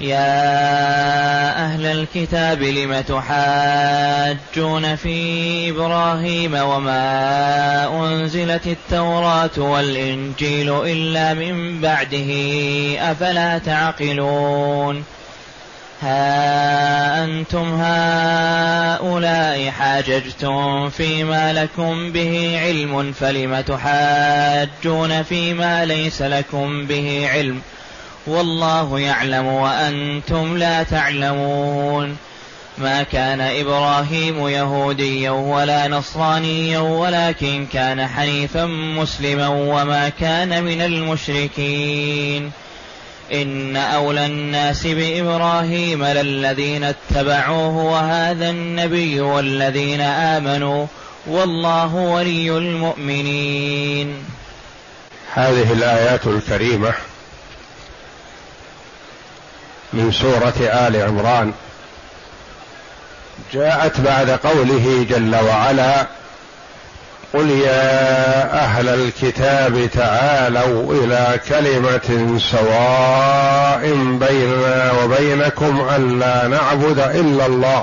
يا أهل الكتاب لم تحاجون في إبراهيم وما أنزلت التوراة والإنجيل إلا من بعده أفلا تعقلون ها أنتم هؤلاء حاججتم فيما لكم به علم فلم تحاجون فيما ليس لكم به علم ۖ والله يعلم وأنتم لا تعلمون. ما كان إبراهيم يهوديا ولا نصرانيا ولكن كان حنيفا مسلما وما كان من المشركين. إن أولى الناس بإبراهيم للذين اتبعوه وهذا النبي والذين آمنوا والله ولي المؤمنين. هذه الآيات الكريمة من سورة آل عمران. جاءت بعد قوله جل وعلا قل يا أهل الكتاب تعالوا إلى كلمة سواء بيننا وبينكم ألا نعبد إلا الله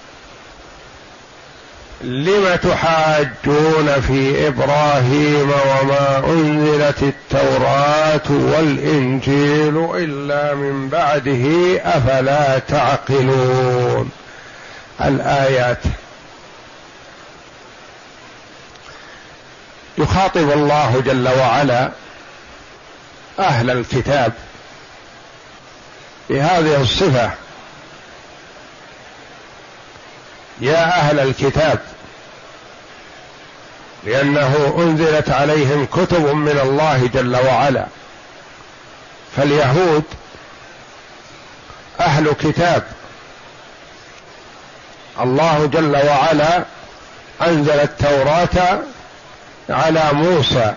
لم تحاجون في إبراهيم وما أنزلت التوراة والإنجيل إلا من بعده أفلا تعقلون؟ الآيات. يخاطب الله جل وعلا أهل الكتاب بهذه الصفة. يا أهل الكتاب لأنه أنزلت عليهم كتب من الله جل وعلا. فاليهود أهل كتاب. الله جل وعلا أنزل التوراة على موسى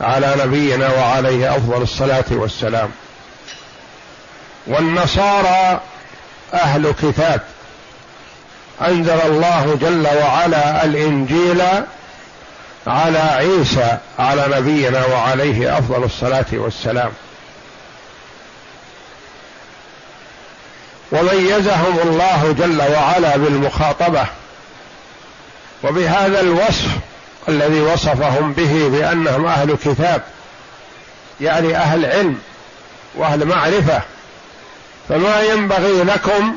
على نبينا وعليه أفضل الصلاة والسلام. والنصارى أهل كتاب. أنزل الله جل وعلا الإنجيل على عيسى على نبينا وعليه أفضل الصلاة والسلام. وميزهم الله جل وعلا بالمخاطبة. وبهذا الوصف الذي وصفهم به بأنهم أهل كتاب يعني أهل علم وأهل معرفة فما ينبغي لكم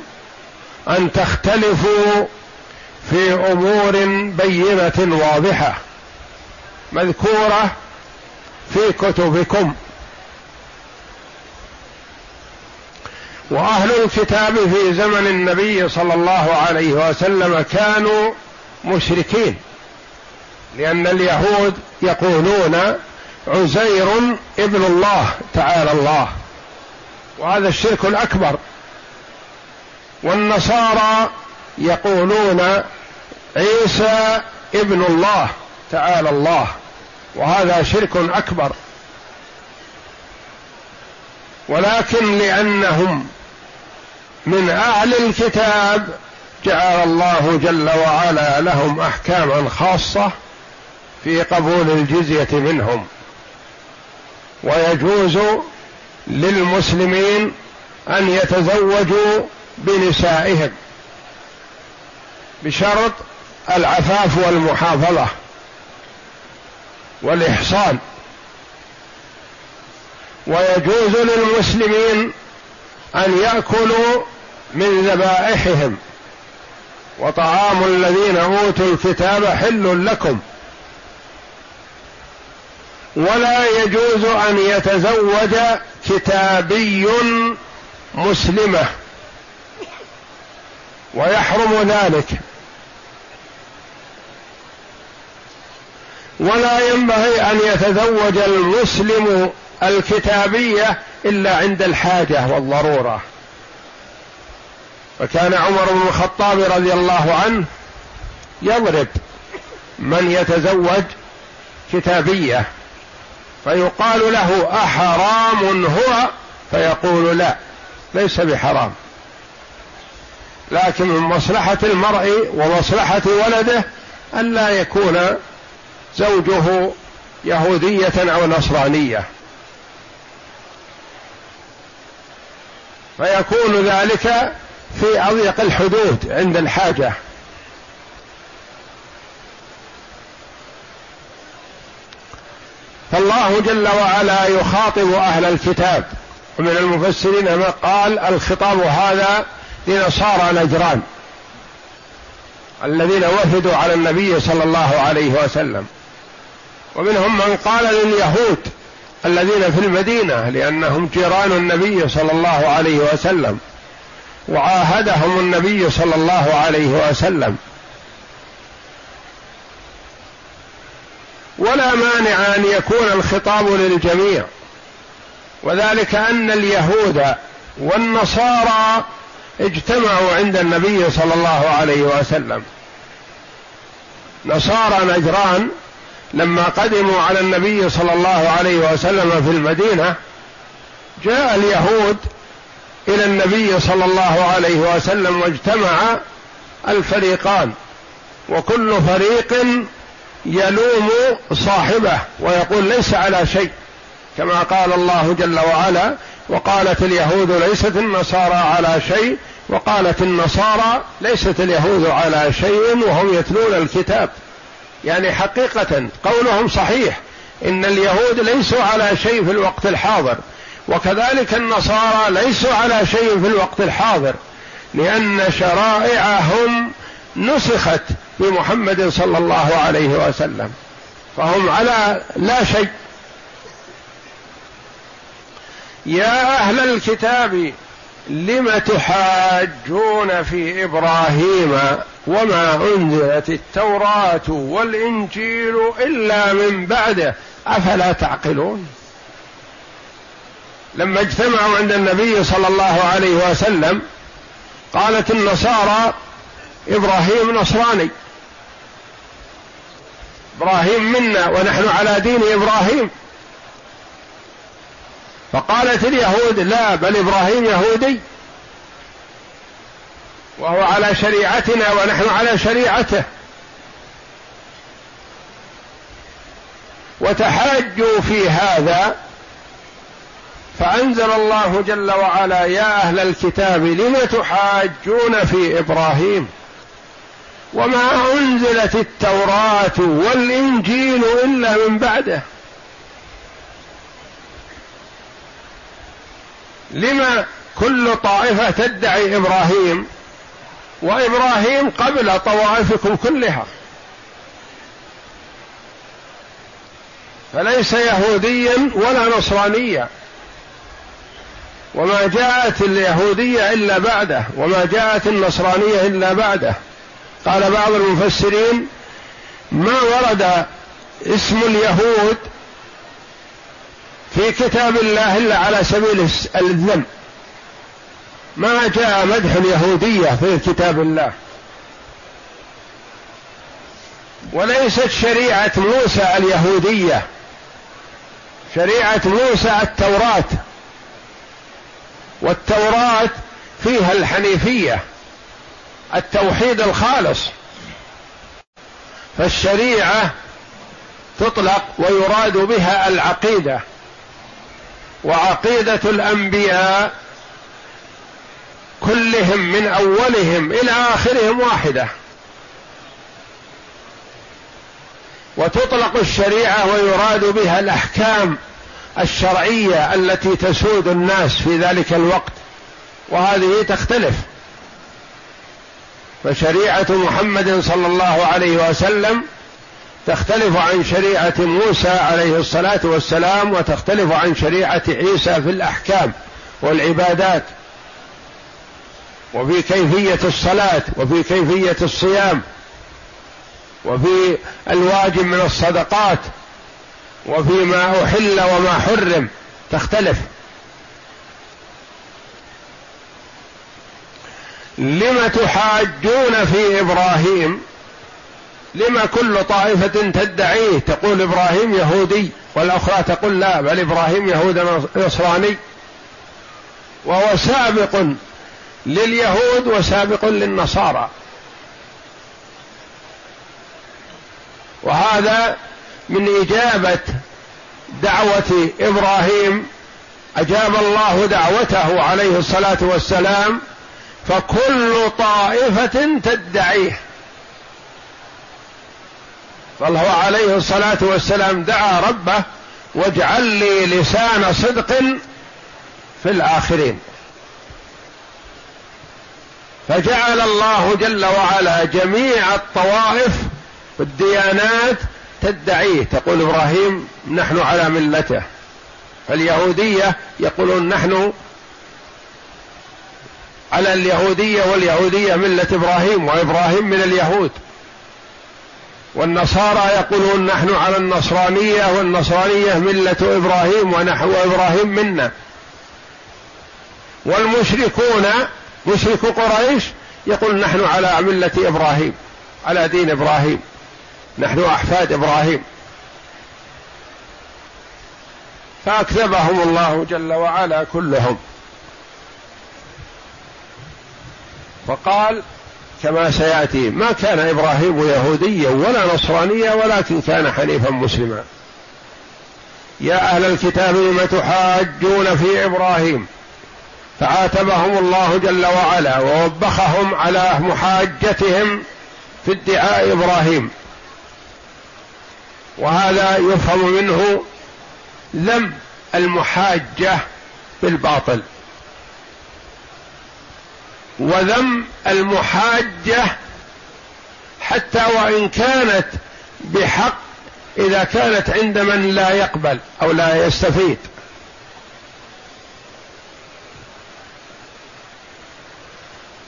أن تختلفوا في أمور بينة واضحة مذكورة في كتبكم. وأهل الكتاب في زمن النبي صلى الله عليه وسلم كانوا مشركين لأن اليهود يقولون عزير ابن الله تعالى الله وهذا الشرك الأكبر. والنصارى يقولون عيسى ابن الله تعالى الله وهذا شرك أكبر. ولكن لأنهم من أهل الكتاب جعل الله جل وعلا لهم أحكاما خاصة في قبول الجزية منهم. ويجوز للمسلمين أن يتزوجوا بنسائهم بشرط العفاف والمحافظة والإحصان. ويجوز للمسلمين أن يأكلوا من ذبائحهم. وطعام الذين أوتوا الكتاب حل لكم. ولا يجوز أن يتزوج كتابي مسلمة. ويحرم ذلك. ولا ينبغي أن يتزوج المسلم الكتابية إلا عند الحاجة والضرورة. فكان عمر بن الخطاب رضي الله عنه يضرب من يتزوج كتابية فيقال له أحرام هو؟ فيقول لا ليس بحرام. لكن من مصلحة المرء ومصلحة ولده الا يكون زوجه يهودية أو نصرانية. فيكون ذلك في أضيق الحدود عند الحاجة. فالله جل وعلا يخاطب أهل الكتاب. ومن المفسرين ما قال الخطاب هذا لنصارى نجران الذين وفدوا على النبي صلى الله عليه وسلم. ومنهم من قال لليهود الذين في المدينة لأنهم جيران النبي صلى الله عليه وسلم وعاهدهم النبي صلى الله عليه وسلم. ولا مانع أن يكون الخطاب للجميع. وذلك أن اليهود والنصارى اجتمعوا عند النبي صلى الله عليه وسلم. نصارى نجران لما قدموا على النبي صلى الله عليه وسلم في المدينة جاء اليهود إلى النبي صلى الله عليه وسلم واجتمع الفريقان وكل فريق يلوم صاحبه ويقول ليس على شيء كما قال الله جل وعلا وقالت اليهود ليست النصارى على شيء وقالت النصارى ليست اليهود على شيء وهم يتلون الكتاب. يعني حقيقة قولهم صحيح. إن اليهود ليسوا على شيء في الوقت الحاضر. وكذلك النصارى ليسوا على شيء في الوقت الحاضر. لأن شرائعهم نسخت بمحمد صلى الله عليه وسلم. فهم على لا شيء. يا أهل الكتاب لم تحاجون في إبراهيم وما أنزلت التوراة والإنجيل إلا من بعده؟ أفلا تعقلون؟ لما اجتمعوا عند النبي صلى الله عليه وسلم قالت النصارى إبراهيم نصراني. إبراهيم منا ونحن على دين إبراهيم. فقالت اليهود لا بل إبراهيم يهودي. وهو على شريعتنا ونحن على شريعته. وتحاجوا في هذا فأنزل الله جل وعلا يا أهل الكتاب لم تحاجون في إبراهيم؟ وما أنزلت التوراة والإنجيل إلا من بعده. لما كل طائفة تدعي إبراهيم وإبراهيم قبل طوائفكم كلها. فليس يهوديا ولا نصرانيا. وما جاءت اليهودية إلا بعده وما جاءت النصرانية إلا بعده. قال بعض المفسرين ما ورد اسم اليهود في كتاب الله إلا على سبيل الذم. ما جاء مدح اليهوديه في كتاب الله. وليست شريعة موسى اليهودية. شريعة موسى التوراة. والتوراة فيها الحنيفية. التوحيد الخالص. فالشريعة تطلق ويراد بها العقيدة. وعقيدة الأنبياء كلهم من أولهم إلى آخرهم واحدة. وتطلق الشريعة ويراد بها الأحكام الشرعية التي تسود الناس في ذلك الوقت وهذه تختلف. فشريعة محمد صلى الله عليه وسلم تختلف عن شريعة موسى عليه الصلاة والسلام وتختلف عن شريعة عيسى في الأحكام والعبادات وفي كيفية الصلاة وفي كيفية الصيام وفي الواجب من الصدقات وفيما أحل وما حرم تختلف. لم تحاجون في إبراهيم؟ لما كل طائفة تدعيه تقول إبراهيم يهودي والأخرى تقول لا بل إبراهيم يهود نصراني. وهو سابق لليهود وسابق للنصارى. وهذا من إجابة دعوة إبراهيم. أجاب الله دعوته عليه الصلاة والسلام فكل طائفة تدعيه. فالله عليه الصلاة والسلام دعا ربه واجعل لي لسان صدق في الآخرين. فجعل الله جل وعلا جميع الطوائف والديانات تدعيه. تقول إبراهيم نحن على ملته. فاليهوديه يقولون نحن على اليهودية واليهودية ملة إبراهيم وإبراهيم من اليهود. والنصارى يقولون نحن على النصرانية والنصرانية ملة إبراهيم ونحو إبراهيم منا. والمشركون مشرك قريش يقول نحن على ملة إبراهيم على دين إبراهيم نحن أحفاد إبراهيم. فأكذبهم الله جل وعلا كلهم. فقال كما سيأتي. ما كان إبراهيم يهوديا ولا نصرانيا ولكن كان حنيفا مسلما. يا أهل الكتاب لم تحاجون في إبراهيم؟ فعاتبهم الله جل وعلا ووبخهم على محاجتهم في ادعاء إبراهيم. وهذا يفهم منه ذم المحاجة بالباطل. وذم المحاجة حتى وإن كانت بحق إذا كانت عند من لا يقبل أو لا يستفيد.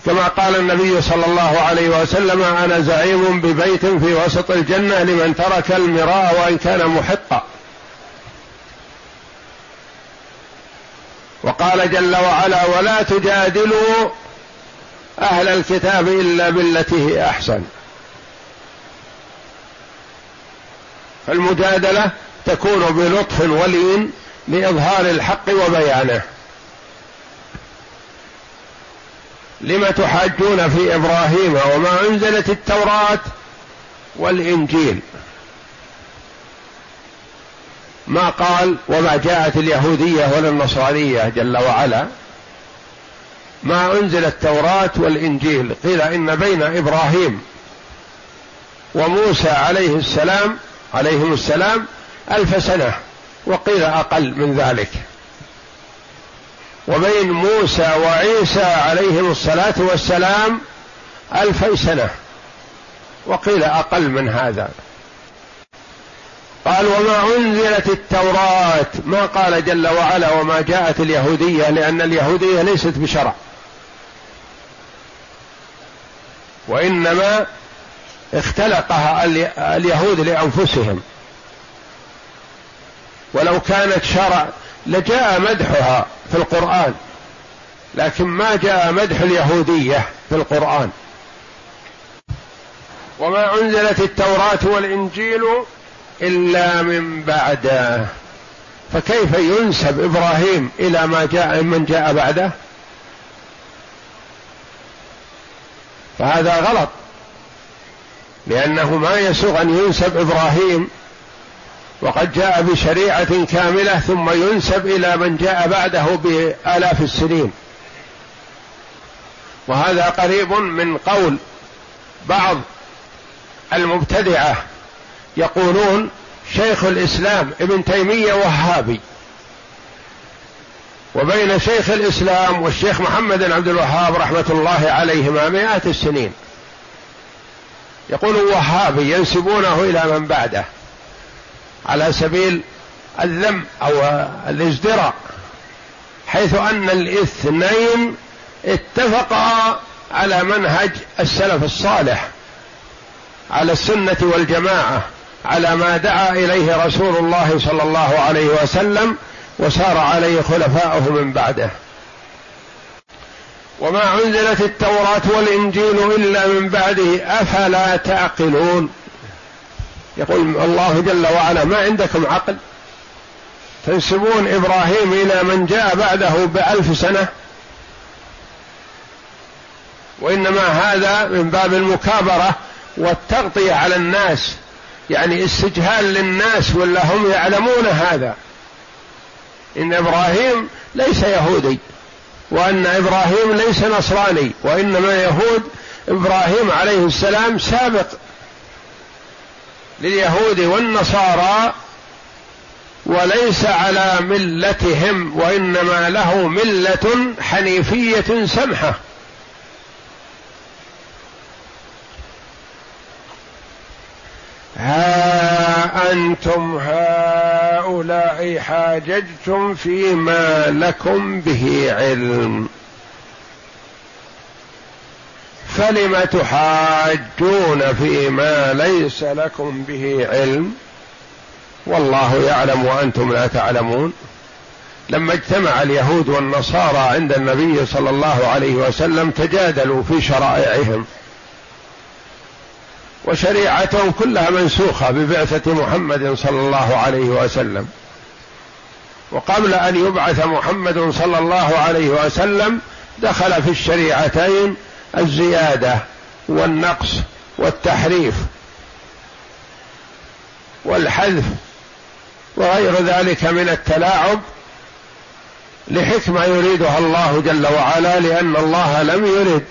كما قال النبي صلى الله عليه وسلم أنا زعيم ببيت في وسط الجنة لمن ترك المراء وإن كان محقا. وقال جل وعلا ولا تجادلوا أهل الكتاب إلا بالتي هي أحسن. فالمجادلة تكون بلطف ولين لإظهار الحق وبيانه. لم تحاجون في إبراهيم وما أنزلت التوراة والإنجيل. ما قال وما جاءت اليهودية ولا النصرانية جل وعلا؟ ما أنزل التوراة والإنجيل. قيل إن بين إبراهيم وموسى عليه السلام عليهم السلام ألف سنة وقيل أقل من ذلك. وبين موسى وعيسى عليهم الصلاة والسلام الفي سنة وقيل أقل من هذا. قال وما أنزلت التوراة. ما قال جل وعلا وما جاءت اليهودية لأن اليهودية ليست بشرع. وإنما اختلقها اليهود لأنفسهم. ولو كانت شرع لجاء مدحها في القرآن لكن ما جاء مدح اليهودية في القرآن. وما أنزلت التوراة والإنجيل إلا من بعده. فكيف ينسب إبراهيم إلى ما جاء من جاء بعده؟ فهذا غلط. لأنه ما يسوغ أن ينسب إبراهيم وقد جاء بشريعة كاملة ثم ينسب إلى من جاء بعده بآلاف السنين. وهذا قريب من قول بعض المبتدعة يقولون شيخ الإسلام ابن تيمية وهابي. وبين شيخ الإسلام والشيخ محمد بن عبد الوهاب رحمة الله عليهما مئات السنين. يقول وهابي ينسبونه إلى من بعده على سبيل الذم أو الازدراء حيث أن الاثنين اتفقا على منهج السلف الصالح على السنة والجماعة على ما دعا إليه رسول الله صلى الله عليه وسلم وسار عليه خلفاؤه من بعده. وما أنزلت التوراة والإنجيل إلا من بعده أفلا تعقلون؟ يقول الله جل وعلا ما عندكم عقل؟ تنسبون إبراهيم إلى من جاء بعده بألف سنة؟ وإنما هذا من باب المكابرة والتغطية على الناس. يعني استجهال للناس ولا هم يعلمون هذا؟ إن إبراهيم ليس يهودي وأن إبراهيم ليس نصراني وإنما يهود. إبراهيم عليه السلام سابق لليهود والنصارى وليس على ملتهم وإنما له ملة حنيفية سمحة. ها أنتم هؤلاء حاججتم فيما لكم به علم. فلم تحاجون فيما ليس لكم به علم؟ والله يعلم وأنتم لا تعلمون. لما اجتمع اليهود والنصارى عند النبي صلى الله عليه وسلم تجادلوا في شرائعهم. وشريعتهم كلها منسوخة ببعثة محمد صلى الله عليه وسلم. وقبل أن يبعث محمد صلى الله عليه وسلم دخل في الشريعتين الزيادة والنقص والتحريف والحذف وغير ذلك من التلاعب لحكمة يريدها الله جل وعلا لأن الله لم يرد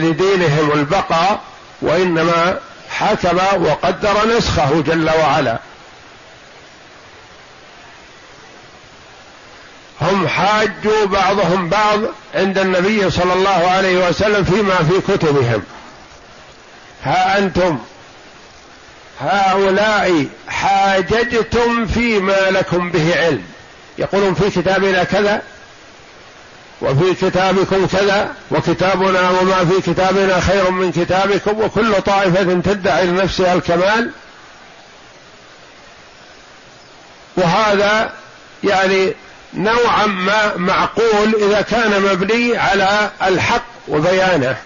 لدينهم البقاء وإنما حكم وقدر نسخه جل وعلا. هم حاجوا بعضهم بعض عند النبي صلى الله عليه وسلم فيما في كتبهم. ها أنتم؟ هؤلاء حاججتم فيما لكم به علم. يقولون في كتابنا كذا وفي كتابكم كذا وكتابنا وما في كتابنا خير من كتابكم وكل طائفة تدعي لنفسها الكمال. وهذا يعني نوعا ما معقول إذا كان مبني على الحق وبيانه.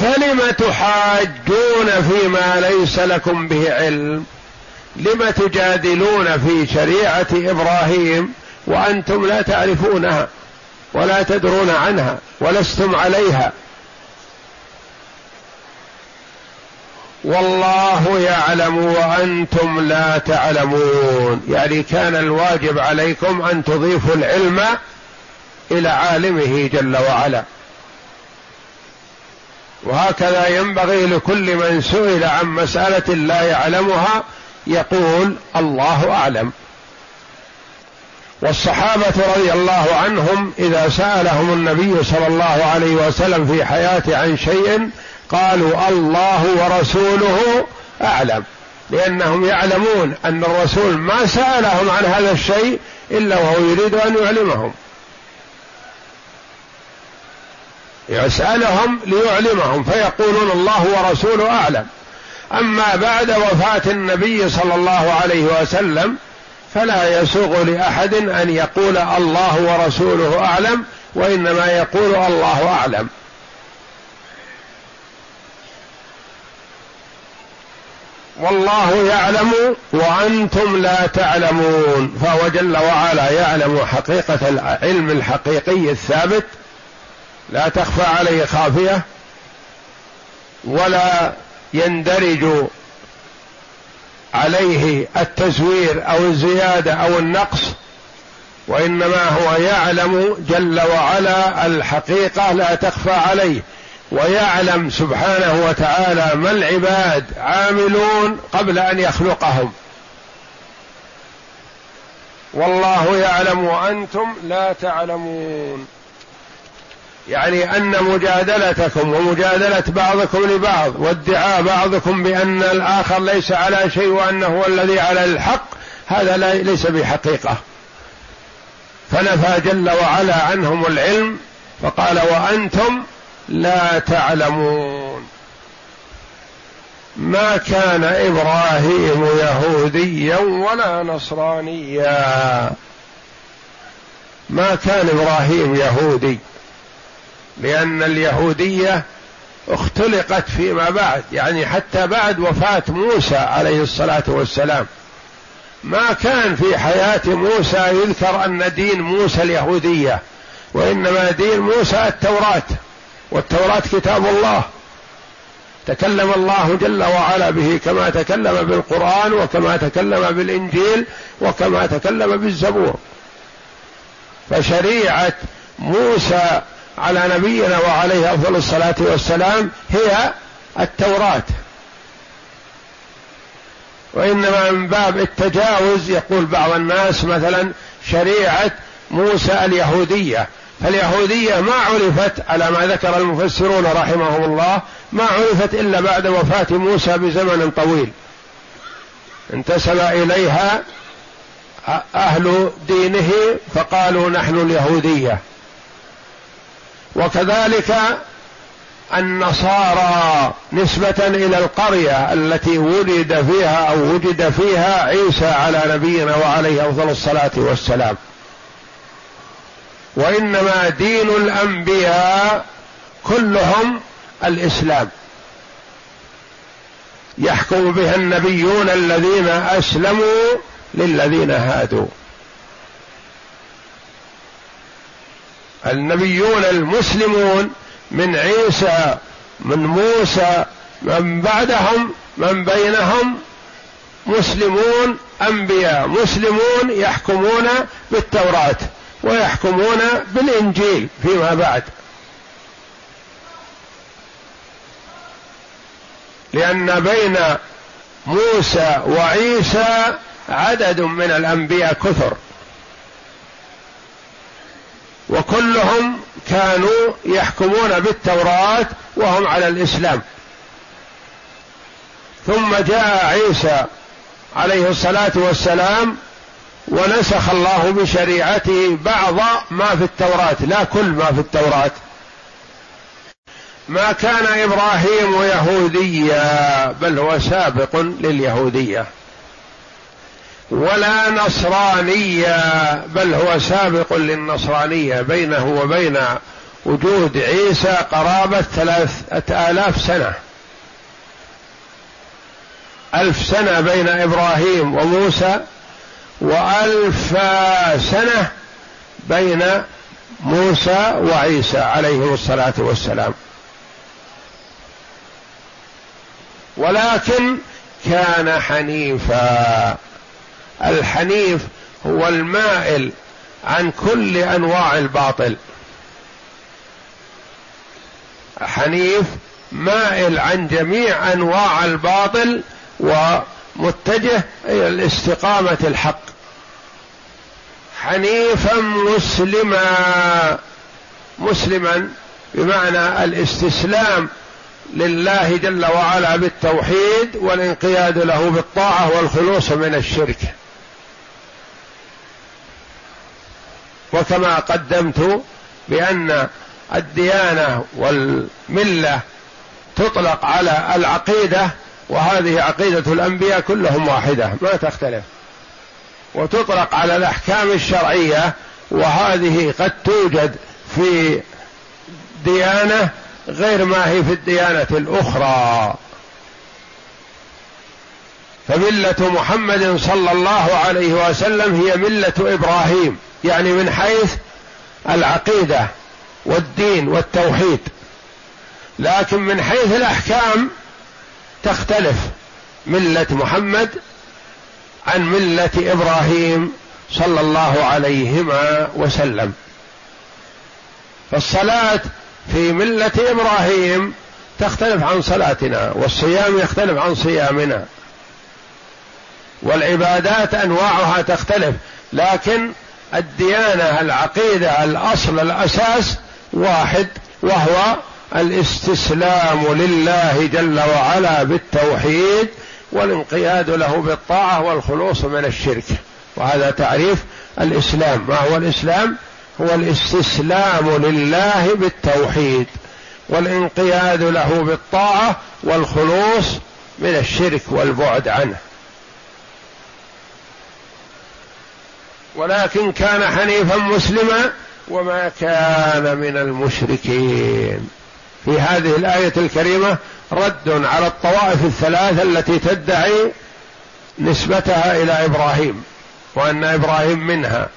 فلم تحاجون فيما ليس لكم به علم؟ لم تجادلون في شريعة إبراهيم؟ وأنتم لا تعرفونها ولا تدرون عنها ولستم عليها. والله يعلم وأنتم لا تعلمون. يعني كان الواجب عليكم أن تضيفوا العلم إلى عالمه جل وعلا. وهكذا ينبغي لكل من سئل عن مسألة لا يعلمها يقول الله أعلم. والصحابة رضي الله عنهم إذا سألهم النبي صلى الله عليه وسلم في حياته عن شيء قالوا الله ورسوله أعلم. لأنهم يعلمون أن الرسول ما سألهم عن هذا الشيء إلا وهو يريد أن يعلمهم. يسألهم ليعلمهم فيقولون الله ورسوله أعلم. أما بعد وفاة النبي صلى الله عليه وسلم فلا يسوغ لأحد أن يقول الله ورسوله أعلم وإنما يقول الله أعلم. والله يعلم وأنتم لا تعلمون فهو جل وعلا يعلم حقيقة العلم الحقيقي الثابت. لا تخفى عليه خافية ولا يندرج عليه التزوير أو الزيادة أو النقص وإنما هو يعلم جل وعلا الحقيقة لا تخفى عليه ويعلم سبحانه وتعالى ما العباد عاملون قبل أن يخلقهم. والله يعلم وأنتم لا تعلمون. يعني أن مجادلتكم ومجادلة بعضكم لبعض وادعاء بعضكم بأن الآخر ليس على شيء وأنه هو الذي على الحق هذا ليس بحقيقة. فنفى جل وعلا عنهم العلم فقال وأنتم لا تعلمون. ما كان إبراهيم يهوديا ولا نصرانيا. ما كان إبراهيم يهودي. لأن اليهودية اختلقت فيما بعد يعني حتى بعد وفاة موسى عليه الصلاة والسلام. ما كان في حياة موسى يذكر أن دين موسى اليهودية وإنما دين موسى التوراة والتوراة كتاب الله. تكلم الله جل وعلا به كما تكلم بالقرآن وكما تكلم بالإنجيل وكما تكلم بالزبور. فشريعة موسى على نبينا وعليه أفضل الصلاة والسلام هي التوراة. وإنما من باب التجاوز يقول بعض الناس مثلا شريعة موسى اليهودية. فاليهودية ما عرفت على ما ذكر المفسرون رحمهم الله ما عرفت إلا بعد وفاة موسى بزمن طويل. انتسب إليها أهل دينه فقالوا نحن اليهودية. وكذلك النصارى نسبة إلى القرية التي ولد فيها أو وجد فيها عيسى على نبينا وعليه أفضل الصلاة والسلام. وإنما دين الأنبياء كلهم الإسلام. يحكم بها النبيون الذين أسلموا للذين هادوا. النبيون المسلمون من عيسى من موسى من بعدهم من بينهم مسلمون أنبياء مسلمون يحكمون بالتوراة ويحكمون بالإنجيل فيما بعد. لأن بين موسى وعيسى عدد من الأنبياء كثر. وكلهم كانوا يحكمون بالتوراة وهم على الإسلام. ثم جاء عيسى عليه الصلاة والسلام ونسخ الله بشريعته بعض ما في التوراة لا كل ما في التوراة. ما كان إبراهيم يهوديا بل هو سابق لليهودية. ولا نصرانيا بل هو سابق للنصرانية بينه وبين وجود عيسى قرابة ثلاثة آلاف سنة. ألف سنة بين إبراهيم وموسى وألف سنة بين موسى وعيسى عليهم الصلاة والسلام. ولكن كان حنيفا. الحنيف هو المائل عن كل أنواع الباطل. حنيف مائل عن جميع أنواع الباطل ومتجه إلى الاستقامة الحق. حنيفا مسلما. مسلما بمعنى الاستسلام لله جل وعلا بالتوحيد والانقياد له بالطاعة والخلوص من الشرك. وكما قدمت بأن الديانة والملة تطلق على العقيدة وهذه عقيدة الأنبياء كلهم واحدة ما تختلف. وتطلق على الأحكام الشرعية وهذه قد توجد في ديانة غير ما هي في الديانة الأخرى. فملة محمد صلى الله عليه وسلم هي ملة إبراهيم. يعني من حيث العقيدة والدين والتوحيد لكن من حيث الأحكام تختلف ملة محمد عن ملة إبراهيم صلى الله عليهما وسلم. فالصلاة في ملة إبراهيم تختلف عن صلاتنا والصيام يختلف عن صيامنا والعبادات أنواعها تختلف لكن الديانة العقيدة الأصل الأساس واحد وهو الاستسلام لله جل وعلا بالتوحيد والانقياد له بالطاعة والخلوص من الشرك. وهذا تعريف الإسلام. ما هو الإسلام؟ هو الاستسلام لله بالتوحيد والانقياد له بالطاعة والخلوص من الشرك والبعد عنه. ولكن كان حنيفا مسلما وما كان من المشركين. في هذه الآية الكريمة رد على الطوائف الثلاث التي تدعي نسبتها إلى إبراهيم وأن إبراهيم منها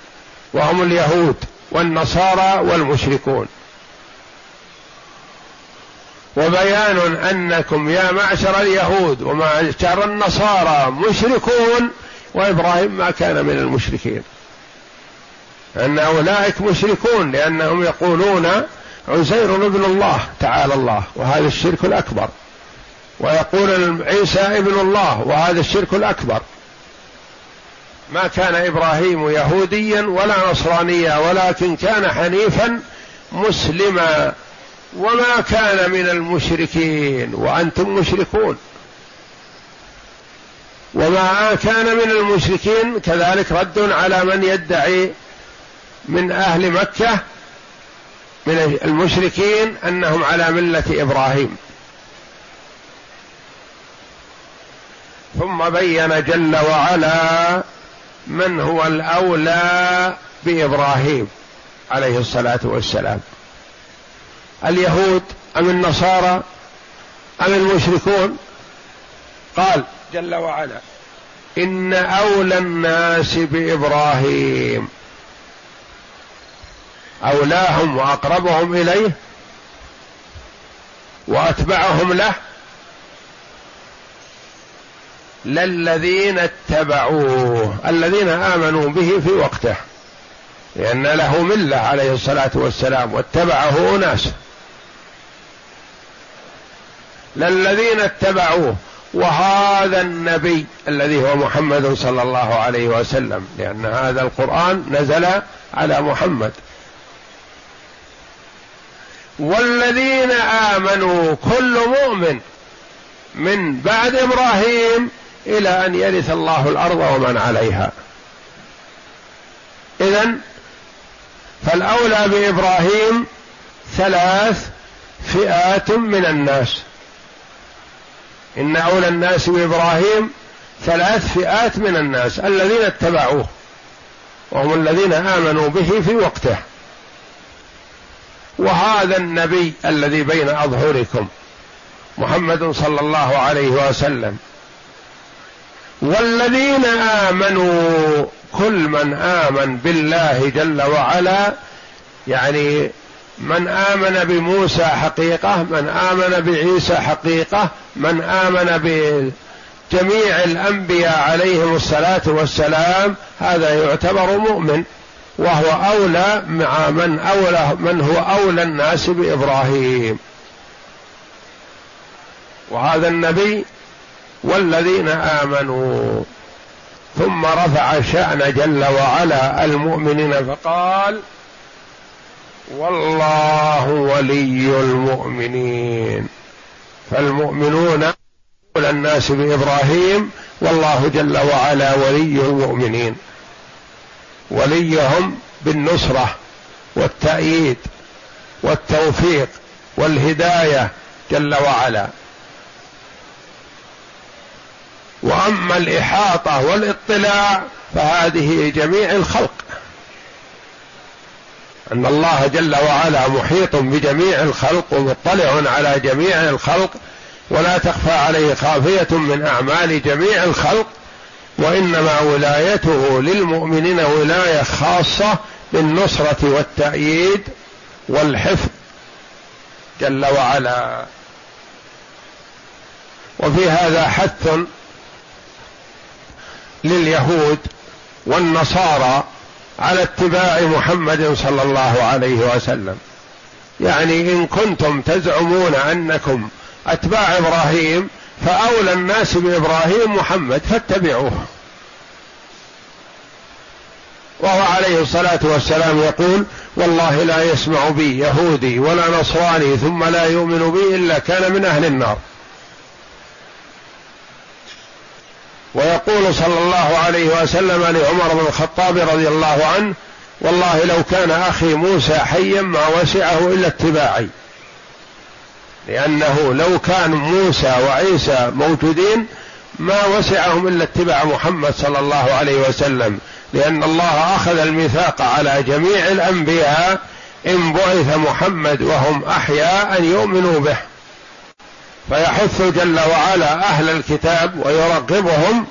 وهم اليهود والنصارى والمشركون. وبيان أنكم يا معشر اليهود ومعشر النصارى مشركون وإبراهيم ما كان من المشركين. ان أولئك مشركون لأنهم يقولون عزير ابن الله تعالى الله وهذا الشرك الأكبر. ويقول عيسى ابن الله وهذا الشرك الأكبر. ما كان إبراهيم يهوديا ولا نصرانيا ولكن كان حنيفا مسلما. وما كان من المشركين وأنتم مشركون. وما كان من المشركين كذلك رد على من يدعي من أهل مكة من المشركين أنهم على ملة إبراهيم. ثم بين جل وعلا من هو الأولى بإبراهيم عليه الصلاة والسلام. اليهود أم النصارى أم المشركون؟ قال جل وعلا إن أولى الناس بإبراهيم. أولاهم وأقربهم إليه وأتبعهم له للذين اتبعوه الذين آمنوا به في وقته لأن له ملة عليه الصلاة والسلام واتبعه أناس. للذين اتبعوه وهذا النبي الذي هو محمد صلى الله عليه وسلم لأن هذا القرآن نزل على محمد. والذين آمنوا كل مؤمن من بعد إبراهيم إلى أن يرث الله الأرض ومن عليها. اذا فالأولى بإبراهيم ثلاث فئات من الناس. إن أولى الناس بإبراهيم ثلاث فئات من الناس الذين اتبعوه وهم الذين آمنوا به في وقته. وهذا النبي الذي بين أظهركم محمد صلى الله عليه وسلم. والذين آمنوا كل من آمن بالله جل وعلا يعني من آمن بموسى حقيقة من آمن بعيسى حقيقة من آمن بجميع الأنبياء عليهم الصلاة والسلام هذا يعتبر مؤمن. وهو أولى مع من أولى من هو أولى الناس بإبراهيم. وهذا النبي والذين آمنوا. ثم رفع شأن جل وعلا المؤمنين فقال والله ولي المؤمنين. فالمؤمنون أولى الناس بإبراهيم والله جل وعلا ولي المؤمنين. وليهم بالنصرة والتأييد والتوفيق والهداية جل وعلا. وأما الإحاطة والاطلاع فهذه جميع الخلق. أن الله جل وعلا محيط بجميع الخلق ومطلع على جميع الخلق ولا تخفى عليه خافية من أعمال جميع الخلق وإنما ولايته للمؤمنين ولاية خاصة بالنصرة والتأييد والحفظ. جل وعلا. وفي هذا حث لليهود والنصارى على اتباع محمد صلى الله عليه وسلم. يعني إن كنتم تزعمون أنكم أتباع إبراهيم فأولى الناس بإبراهيم محمد فاتبعوه. وهو عليه الصلاة والسلام يقول والله لا يسمع بي يهودي ولا نصراني ثم لا يؤمن بي إلا كان من أهل النار. ويقول صلى الله عليه وسلم لعمر بن الخطاب رضي الله عنه والله لو كان أخي موسى حيا ما وسعه إلا اتباعي. لأنه لو كان موسى وعيسى موجودين ما وسعهم إلا اتباع محمد صلى الله عليه وسلم لأن الله أخذ الميثاق على جميع الأنبياء إن بعث محمد وهم أحياء أن يؤمنوا به. فيحث جل وعلا أهل الكتاب ويرغبهم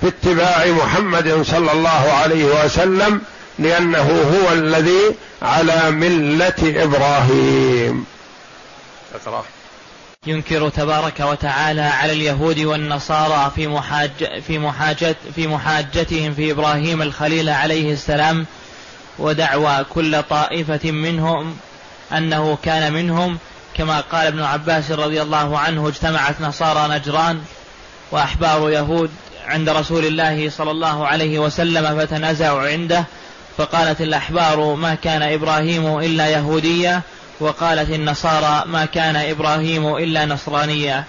في اتباع محمد صلى الله عليه وسلم لأنه هو الذي على ملة إبراهيم. اقرأ ينكر تبارك وتعالى على اليهود والنصارى في محاج في محاجة في محاجتهم في إبراهيم الخليل عليه السلام ودعوى كل طائفة منهم أنه كان منهم كما قال ابن عباس رضي الله عنه اجتمعت نصارى نجران وأحبار يهود عند رسول الله صلى الله عليه وسلم فتنازعوا عنده فقالت الأحبار ما كان إبراهيم إلا يهوديا وقالت النصارى ما كان إبراهيم إلا نصرانيا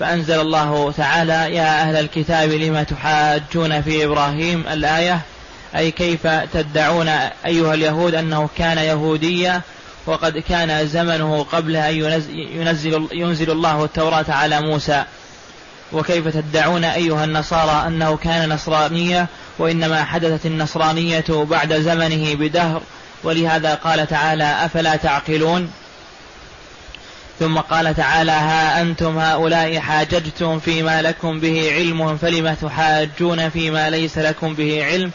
فأنزل الله تعالى يا أهل الكتاب لم تحاجون في إبراهيم الآية؟ أي كيف تدعون أيها اليهود أنه كان يهوديا وقد كان زمنه قبل أن ينزل, ينزل الله التوراة على موسى. وكيف تدعون أيها النصارى أنه كان نصرانيا وإنما حدثت النصرانية بعد زمنه بدهر ولهذا قال تعالى أفلا تعقلون؟ ثم قال تعالى ها أنتم هؤلاء حاججتم فيما لكم به علم فلم تحاجون فيما ليس لكم به علم؟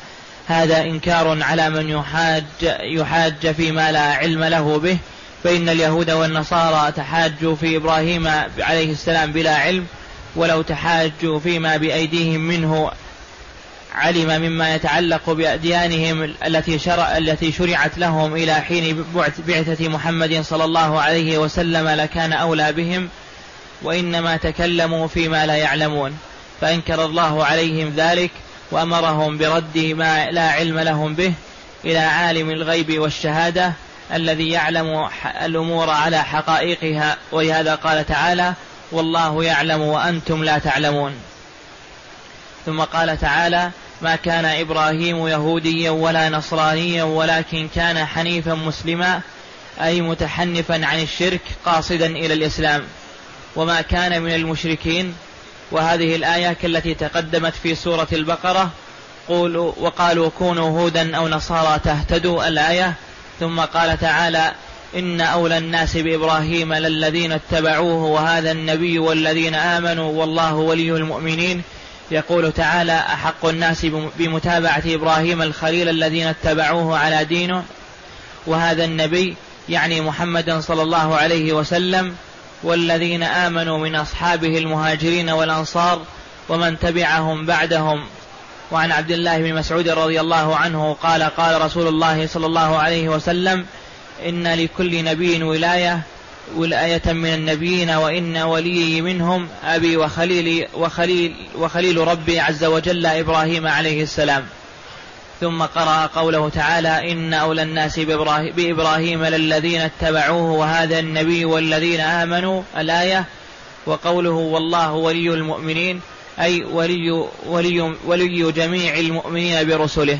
هذا إنكار على من يحاج, يحاج فيما لا علم له به. فإن اليهود والنصارى تحاجوا في إبراهيم عليه السلام بلا علم ولو تحاجوا فيما بأيديهم منه علم مما يتعلق بأديانهم التي شرع التي شرعت لهم إلى حين بعثة محمد صلى الله عليه وسلم لكان أولى بهم وإنما تكلموا فيما لا يعلمون. فأنكر الله عليهم ذلك وأمرهم برد ما لا علم لهم به إلى عالم الغيب والشهادة الذي يعلم الأمور على حقائقها. ولهذا قال تعالى والله يعلم وأنتم لا تعلمون. ثم قال تعالى ما كان إبراهيم يهوديا ولا نصرانيا ولكن كان حنيفا مسلما أي متحنفا عن الشرك قاصدا إلى الإسلام. وما كان من المشركين وهذه الآية كالتي تقدمت في سورة البقرة قولوا وقالوا كونوا هودا أو نصارى تهتدوا الآية. ثم قال تعالى إن أولى الناس بإبراهيم للذين اتبعوه وهذا النبي والذين آمنوا والله ولي المؤمنين. يقول تعالى أحق الناس بمتابعة إبراهيم الخليل الذين اتبعوه على دينه وهذا النبي يعني محمدا صلى الله عليه وسلم والذين آمنوا من أصحابه المهاجرين والأنصار ومن تبعهم بعدهم. وعن عبد الله بن مسعود رضي الله عنه قال قال رسول الله صلى الله عليه وسلم إن لكل نبي ولاية ولاية من النبيين وإن ولي منهم أبي وخليلي وخليل, وخليل ربي عز وجل إبراهيم عليه السلام. ثم قرأ قوله تعالى إن أولى الناس بإبراهيم للذين اتبعوه وهذا النبي والذين آمنوا. الآية وقوله والله ولي المؤمنين أي ولي, ولي, ولي جميع المؤمنين برسله.